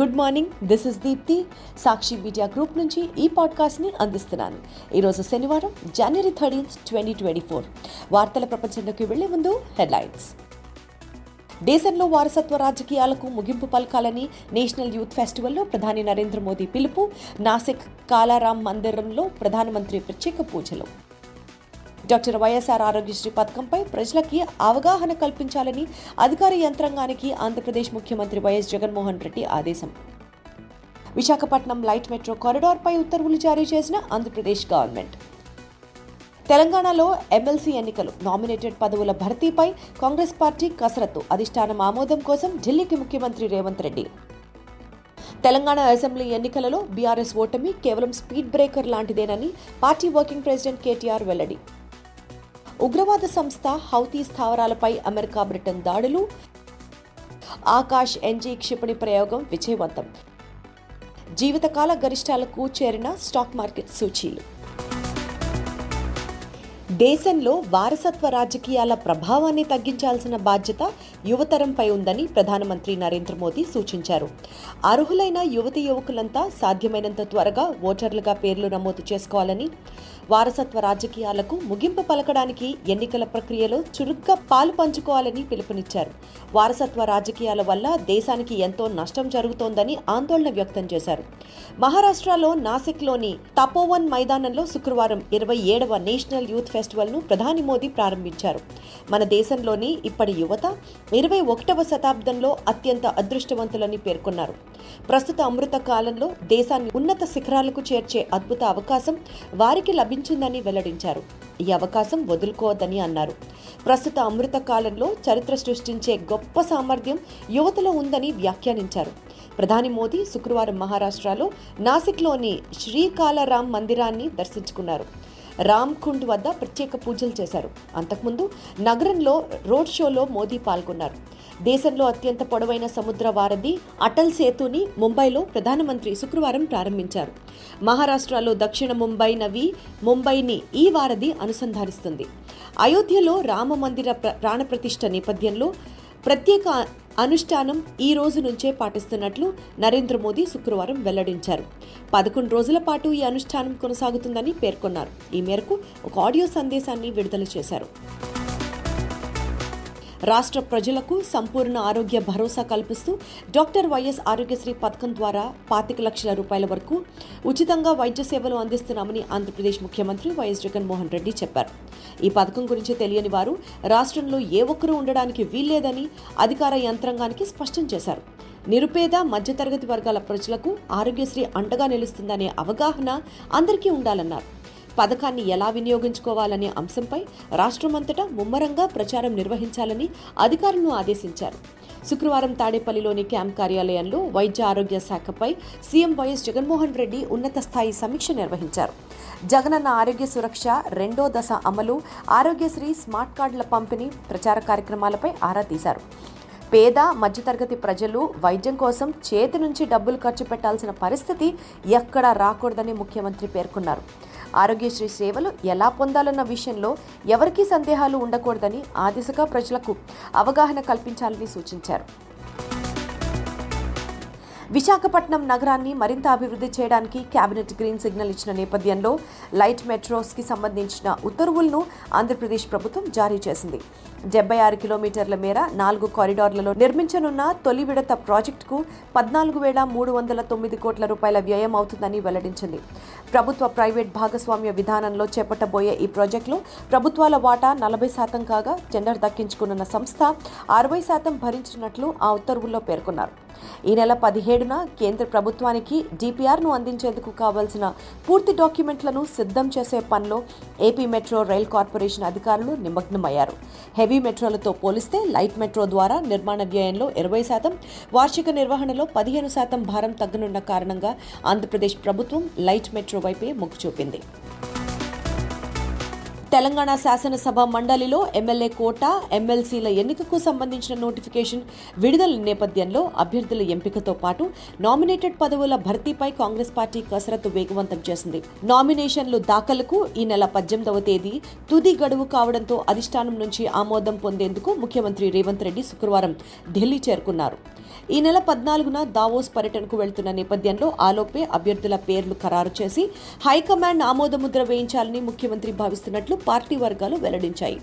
Good morning this is Deepti Sakshi media group నుంచి ఈ పాడ్కాస్ట్ని అందిస్తున్నాను. ఈరోజు శనివారం జనవరి థర్టీన్త్ ట్వంటీ ట్వంటీ ఫోర్ వార్తల ప్రపంచంలోకి వెళ్ళే ముందు హెడ్లైన్స్ దేశంలో వారసత్వ రాజకీయాలకు ముగింపు పలకాలని నేషనల్ యూత్ ఫెస్టివల్లో ప్రధాని నరేంద్ర మోదీ పిలుపు నాసిక్ కాలారాం మందిరంలో ప్రధానమంత్రి ప్రత్యేక పూజలు. డాక్టర్ వైఎస్ఆర్ ఆరోగ్యశ్రీ పథకంపై ప్రజలకి అవగాహన కల్పించాలని అధికార యంత్రాంగానికి ఆంధ్రప్రదేశ్ ముఖ్యమంత్రి వైఎస్ జగన్మోహన్ రెడ్డి ఆదేశం. విశాఖపట్నం లైట్ మెట్రో కారిడార్పై ఉత్తర్వులు జారీ చేసిన ఆంధ్రప్రదేశ్ గవర్నమెంట్. తెలంగాణలో ఎమ్మెల్సీ ఎన్నికలు నామినేటెడ్ పదవుల భర్తీపై కాంగ్రెస్ పార్టీ కసరత్తు అధిష్టానం ఆమోదం కోసం ఢిల్లీకి ముఖ్యమంత్రి రేవంత్ రెడ్డి. తెలంగాణ అసెంబ్లీ ఎన్నికలలో బీఆర్ఎస్ ఓటమి కేవలం స్పీడ్ బ్రేకర్ లాంటిదేనని పార్టీ వర్కింగ్ ప్రెసిడెంట్ కేటీఆర్ వెల్లడి. ఉగ్రవాద సంస్థ హౌతీ స్థావరాలపై అమెరికా బ్రిటన్ దాడులు. ఆకాష్ ఎన్జీ క్షిపణి ప్రయోగం విజయవంతం. జీవితకాల గరిష్టాలకు చేరిన స్టాక్ మార్కెట్ సూచీలు. దేశంలో వారసత్వ రాజకీయాల ప్రభావాన్ని తగ్గించాల్సిన బాధ్యత యువతరంపై ఉందని ప్రధానమంత్రి నరేంద్ర మోదీ సూచించారు. అర్హులైన యువతి యువకులంతా సాధ్యమైనంత త్వరగా ఓటర్లుగా పేర్లు నమోదు చేసుకోవాలని వారసత్వ రాజకీయాలకు ముగింపు పలకడానికి ఎన్నికల ప్రక్రియలో చురుగ్గా పాలు పంచుకోవాలని పిలుపునిచ్చారు. వారసత్వ రాజకీయాల వల్ల దేశానికి ఎంతో నష్టం జరుగుతోందని ఆందోళన వ్యక్తం చేశారు. మహారాష్ట్రలో నాసిక్లోని తపోవన్ మైదానంలో శుక్రవారం ఇరవై ఏడవ నేషనల్ యూత్ ఫెస్టివల్ను ప్రధాని మోదీ ప్రారంభించారు. మన దేశంలోని ఇప్పటి యువత ఇరవై ఒకటవ శతాబ్దంలో అత్యంత అదృష్టవంతులని పేర్కొన్నారు. ప్రస్తుత అమృత కాలంలో దేశాన్ని ఉన్నత శిఖరాలకు చేర్చే అద్భుత అవకాశం వారికి లభించిందని వెల్లడించారు. ఈ అవకాశం వదులుకోవద్దని అన్నారు. ప్రస్తుత అమృత కాలంలో చరిత్ర సృష్టించే గొప్ప సామర్థ్యం యువతలో ఉందని వ్యాఖ్యానించారు. ప్రధాని మోదీ శుక్రవారం మహారాష్ట్రలో నాసిక్లోని శ్రీకాలరాం మందిరాన్ని దర్శించుకున్నారు. రామ్ కుండ్ వద్ద ప్రత్యేక పూజలు చేశారు. అంతకుముందు నగరంలో రోడ్ షోలో మోదీ పాల్గొన్నారు. దేశంలో అత్యంత పొడవైన సముద్ర వారధి అటల్ సేతుని ముంబైలో ప్రధానమంత్రి శుక్రవారం ప్రారంభించారు. మహారాష్ట్రలో దక్షిణ ముంబై నవి ముంబైని ఈ వారధి అనుసంధానిస్తుంది. అయోధ్యలో రామ మందిర ప్రాణప్రతిష్ఠ నేపథ్యంలో ప్రత్యేక అనుష్ఠానం ఈ రోజు నుంచే పాటిస్తున్నట్లు నరేంద్ర మోదీ శుక్రవారం వెల్లడించారు. పదకొండు రోజుల పాటు ఈ అనుష్ఠానం కొనసాగుతుందని పేర్కొన్నారు. ఈ మేరకు ఒక ఆడియో సందేశాన్ని విడుదల చేశారు. రాష్ట్ర ప్రజలకు సంపూర్ణ ఆరోగ్య భరోసా కల్పిస్తూ డాక్టర్ వైఎస్ ఆరోగ్యశ్రీ పథకం ద్వారా పాతిక లక్షల రూపాయల వరకు ఉచితంగా వైద్య సేవలు అందిస్తున్నామని ఆంధ్రప్రదేశ్ ముఖ్యమంత్రి వైఎస్ జగన్మోహన్ రెడ్డి చెప్పారు. ఈ పథకం గురించి తెలియని వారు రాష్ట్రంలో ఏ ఒక్కరూ ఉండడానికి వీల్లేదని అధికార యంత్రాంగానికి స్పష్టం చేశారు. నిరుపేద మధ్యతరగతి వర్గాల ప్రజలకు ఆరోగ్యశ్రీ అండగా నిలుస్తుందనే అవగాహన అందరికీ ఉండాలన్నారు. పథకాన్ని ఎలా వినియోగించుకోవాలనే అంశంపై రాష్ట్రమంతటా ముమ్మరంగా ప్రచారం నిర్వహించాలని అధికారులను ఆదేశించారు. శుక్రవారం తాడేపల్లిలోని క్యాంప్ కార్యాలయంలో వైద్య ఆరోగ్య శాఖపై సీఎం వైఎస్ జగన్మోహన్ రెడ్డి ఉన్నత స్థాయి సమీక్ష నిర్వహించారు. జగనన్న ఆరోగ్య సురక్ష రెండో దశ అమలు ఆరోగ్యశ్రీ స్మార్ట్ కార్డుల పంపిణీ ప్రచార కార్యక్రమాలపై ఆరా తీశారు. పేద మధ్యతరగతి ప్రజలు వైద్యం కోసం చేతి నుంచి డబ్బులు ఖర్చు పెట్టాల్సిన పరిస్థితి ఎక్కడా రాకూడదని ముఖ్యమంత్రి పేర్కొన్నారు. ఆరోగ్యశ్రీ సేవలు ఎలా పొందాలన్న విషయంలో ఎవరికీ సందేహాలు ఉండకూడదని ఆ దిశగా ప్రజలకు అవగాహన కల్పించాలని సూచించారు. విశాఖపట్నం నగరాన్ని మరింత అభివృద్ధి చేయడానికి కేబినెట్ గ్రీన్ సిగ్నల్ ఇచ్చిన నేపథ్యంలో లైట్ మెట్రోస్కి సంబంధించిన ఉత్తర్వులను ఆంధ్రప్రదేశ్ ప్రభుత్వం జారీ చేసింది. డెబ్బై ఆరు కిలోమీటర్ల మేర నాలుగు కారిడార్లలో నిర్మించనున్న తొలి విడత ప్రాజెక్టుకు పద్నాలుగు వేల మూడు వందల తొమ్మిది కోట్ల రూపాయల వ్యయం అవుతుందని వెల్లడించింది. ప్రభుత్వ ప్రైవేట్ భాగస్వామ్య విధానంలో చేపట్టబోయే ఈ ప్రాజెక్టులో ప్రభుత్వాల వాటా నలభై శాతం కాగా టెండర్ దక్కించుకున్న సంస్థ అరవై శాతం భరించినట్లు ఆ ఉత్తర్వుల్లో పేర్కొన్నారు. ఈ నెల పదిహేడు పదిహేడున కేంద్ర ప్రభుత్వానికి డిపిఆర్ను అందించేందుకు కావాల్సిన పూర్తి డాక్యుమెంట్లను సిద్ధం చేసే పనిలో ఏపీ మెట్రో రైల్ కార్పొరేషన్ అధికారులు నిమగ్నమయ్యారు. హెవీ మెట్రోలతో పోలిస్తే లైట్ మెట్రో ద్వారా నిర్మాణ వ్యయంలో ఇరవై శాతం వార్షిక నిర్వహణలో పదిహేను శాతం భారం తగ్గనున్న కారణంగా ఆంధ్రప్రదేశ్ ప్రభుత్వం లైట్ మెట్రో వైపే మొగ్గు చూపింది. తెలంగాణ శాసనసభ మండలిలో ఎమ్మెల్యే కోట ఎమ్మెల్సీల ఎన్నికకు సంబంధించిన నోటిఫికేషన్ విడుదల నేపథ్యంలో అభ్యర్థుల ఎంపికతో పాటు నామినేటెడ్ పదవుల భర్తీపై కాంగ్రెస్ పార్టీ కసరత్తు వేగవంతం చేసింది. నామినేషన్లు దాఖలకు ఈ నెల పద్దెనిమిదవ తేదీ తుది గడువు కావడంతో అధిష్టానం నుంచి ఆమోదం పొందేందుకు ముఖ్యమంత్రి రేవంత్ రెడ్డి శుక్రవారం ఢిల్లీ చేరుకున్నారు. ఈ నెల పద్నాలుగున దావోస్ పర్యటనకు వెళ్తున్న నేపథ్యంలో ఆలోపే అభ్యర్థుల పేర్లు ఖరారు చేసి హైకమాండ్ ఆమోదముద్ర వేయించాలని ముఖ్యమంత్రి భావిస్తున్నట్లు పార్టీ వర్గాలు వెల్లడించాయి.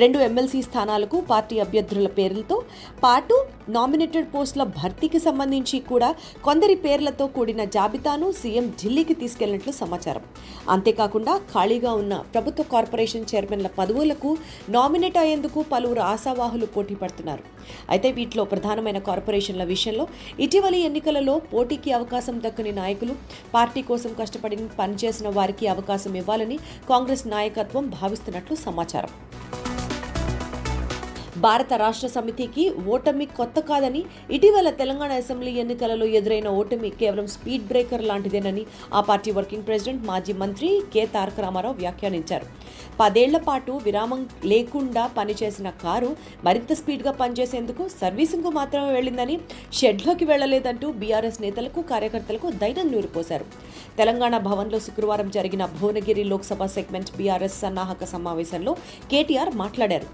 రెండు ఎమ్మెల్సీ స్థానాలకు పార్టీ అభ్యర్థుల పేర్లతో పాటు నామినేటెడ్ పోస్టుల భర్తీకి సంబంధించి కూడా కొందరి పేర్లతో కూడిన జాబితాను సీఎం ఢిల్లీకి తీసుకెళ్ళినట్లు సమాచారం. అంతేకాకుండా ఖాళీగా ఉన్న ప్రభుత్వ కార్పొరేషన్ చైర్మన్ల పదవులకు నామినేట్ అయ్యేందుకు పలువురు ఆశావాహులు పోటీ పడుతున్నారు. అయితే వీటిలో ప్రధానమైన కార్పొరేషన్ల విషయంలో ఇటీవలి ఎన్నికలలో పోటీకి అవకాశం దక్కని నాయకులు పార్టీ కోసం కష్టపడి పనిచేసిన వారికి అవకాశం ఇవ్వాలని కాంగ్రెస్ నాయకత్వం భావిస్తున్నట్లు సమాచారం. భారత రాష్ట్ర సమితికి ఓటమి కొత్త కాదని ఇటీవల తెలంగాణ అసెంబ్లీ ఎన్నికలలో ఎదురైన ఓటమి కేవలం స్పీడ్ బ్రేకర్ లాంటిదేనని ఆ పార్టీ వర్కింగ్ ప్రెసిడెంట్ మాజీ మంత్రి కె తారక రామారావు వ్యాఖ్యానించారు. పదేళ్ళ పాటు విరామం లేకుండా పనిచేసిన కారు మరింత స్పీడ్గా పనిచేసేందుకు సర్వీసింగ్కు మాత్రమే వెళ్ళిందని షెడ్లోకి వెళ్ళలేదంటూ బీఆర్ఎస్ నేతలకు కార్యకర్తలకు ధైర్యం నూరిపోశారు. తెలంగాణ భవన్లో శుక్రవారం జరిగిన భువనగిరి లోక్సభ సెగ్మెంట్ బీఆర్ఎస్ సన్నాహక సమావేశంలో కేటీఆర్ మాట్లాడారు.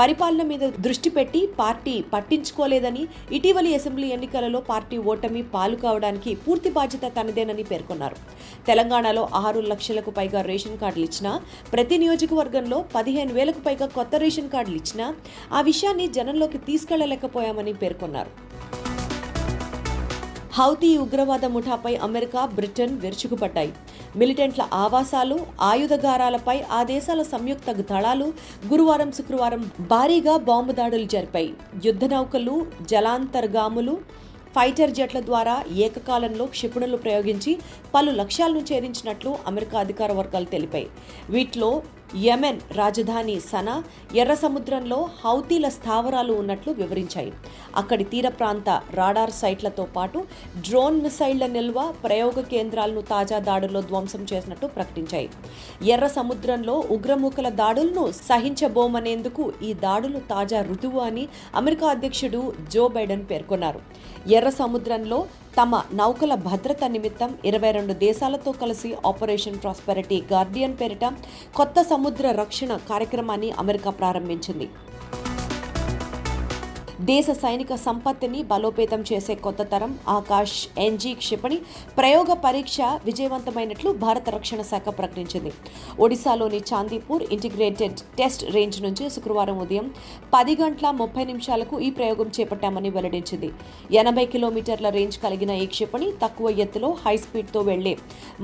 పరిపాలన మీద దృష్టి పెట్టి పార్టీ పట్టించుకోలేదని ఇటీవలి అసెంబ్లీ ఎన్నికలలో పార్టీ ఓటమి పాలు కావడానికి పూర్తి బాధ్యత తనదేనని పేర్కొన్నారు. తెలంగాణలో ఆరు లక్షలకు పైగా రేషన్ కార్డులు ఇచ్చినా ప్రతి నియోజకవర్గంలో పదిహేను వేలకు పైగా కొత్త రేషన్ కార్డులు ఇచ్చినా ఆ విషయాన్ని జనంలోకి తీసుకెళ్ళలేకపోయామని పేర్కొన్నారు. హౌతీ ఉగ్రవాద ముఠాపై అమెరికా బ్రిటన్ విరుచుకుపడ్డాయి. మిలిటెంట్ల ఆవాసాలు ఆయుధగారాలపై ఆ దేశాల సంయుక్త దళాలు గురువారం శుక్రవారం భారీగా బాంబు దాడులు జరిపాయి. యుద్ధ నౌకలు జలాంతర్గాములు ఫైటర్ జెట్ల ద్వారా ఏకకాలంలో క్షిపణులు ప్రయోగించి పలు లక్ష్యాలను ఛేదించినట్లు అమెరికా అధికార వర్గాలు తెలిపాయి. వీటిలో యెమెన్ రాజధాని సనా ఎర్ర సముద్రంలో హౌతీల స్థావరాలు ఉన్నట్లు వివరించాయి. అక్కడి తీర ప్రాంత రాడార్ సైట్లతో పాటు డ్రోన్ మిసైళ్ళ నిల్వ ప్రయోగ కేంద్రాలను తాజా దాడుల్లో ధ్వంసం చేసినట్టు ప్రకటించాయి. ఎర్ర సముద్రంలో ఉగ్రముఖల దాడులను సహించబోమనేందుకు ఈ దాడులు తాజా రుతువు అని అమెరికా అధ్యక్షుడు జో బైడెన్ పేర్కొన్నారు. ఎర్ర సముద్రంలో తమ నౌకల భద్రత నిమిత్తం ఇరవై రెండు దేశాలతో కలిసి ఆపరేషన్ ప్రాస్పెరిటీ గార్డియన్ పేరిట కొత్త సముద్ర రక్షణ కార్యక్రమాన్ని అమెరికా ప్రారంభించింది. దేశ సైనిక సంపత్తిని బలోపేతం చేసే కొత్త తరం ఆకాష్ ఎన్జీ క్షిపణి ప్రయోగ పరీక్ష విజయవంతమైనట్లు భారత రక్షణ శాఖ ప్రకటించింది. ఒడిశాలోని చాందీపూర్ ఇంటిగ్రేటెడ్ టెస్ట్ రేంజ్ నుంచి శుక్రవారం ఉదయం పది గంటల ముప్పై నిమిషాలకు ఈ ప్రయోగం చేపట్టామని వెల్లడించింది. ఎనభై కిలోమీటర్ల రేంజ్ కలిగిన ఈ క్షిపణి తక్కువ ఎత్తులో హై స్పీడ్తో వెళ్ళే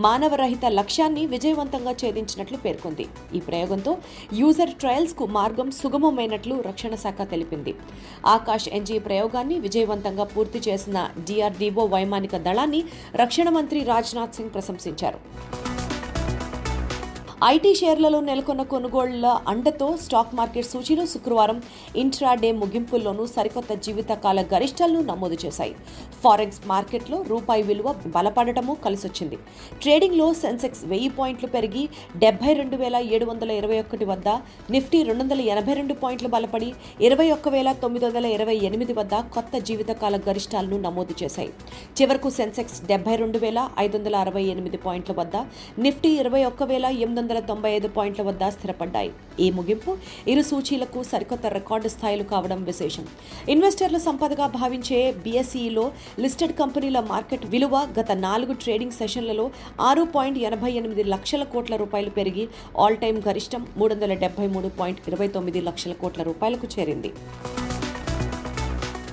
మానవరహిత లక్ష్యాన్ని విజయవంతంగా ఛేదించినట్లు పేర్కొంది. ఈ ప్రయోగంతో యూజర్ ట్రయల్స్కు మార్గం సుగమమైనట్లు రక్షణ శాఖ తెలిపింది. ఆకాష్ ఎన్జీ ప్రయోగాన్ని విజయవంతంగా పూర్తి చేసిన డిఆర్డీఓ వైమానిక దళాన్ని రక్షణ మంత్రి రాజ్నాథ్ సింగ్ ప్రశంసించారు. ఐటీ షేర్లలో నెలకొన్న కొనుగోళ్ళ అండతో స్టాక్ మార్కెట్ సూచీలు శుక్రవారం ఇంట్రాడే ముగింపుల్లోనూ సరికొత్త జీవితకాల గరిష్టాలను నమోదు చేశాయి. ఫారెక్స్ మార్కెట్లో రూపాయి విలువ బలపడటము కలిసొచ్చింది. ట్రేడింగ్లో సెన్సెక్స్ వెయ్యి పాయింట్లు పెరిగి డెబ్బై రెండు వేల ఏడు వందల ఇరవై ఒకటి వద్ద నిఫ్టీ రెండు వందల ఎనభై రెండు పాయింట్లు బలపడి ఇరవై ఒక్క వేల తొమ్మిది వందల ఇరవై ఎనిమిది వద్ద కొత్త జీవితకాల గరిష్టాలను నమోదు చేశాయి. చివరకు సెన్సెక్స్ డెబ్బై రెండు వేల ఐదు వందల అరవై ఎనిమిది పాయింట్ల వద్ద నిఫ్టీ ఇరవై ఒక్క వేల ఎనిమిది వందల తొంభై ఐదు పాయింట్ల వద్ద స్థిరపడ్డాయి. ఈ ముగింపు ఇరు సూచీలకు సరికొత్త రికార్డు స్థాయిలు కావడం విశేషం. ఇన్వెస్టర్ల సంపదగా భావించే బీఎస్ఈలో లిస్టెడ్ కంపెనీల మార్కెట్ విలువ గత నాలుగు ట్రేడింగ్ సెషన్లలో ఆరు పాయింట్ ఎనభై ఎనిమిది లక్షల కోట్ల రూపాయలు పెరిగి ఆల్ టైమ్ గరిష్టం మూడు వందల డెబ్బై మూడు పాయింట్ ఇరవై తొమ్మిది లక్షల కోట్ల రూపాయలకు చేరింది.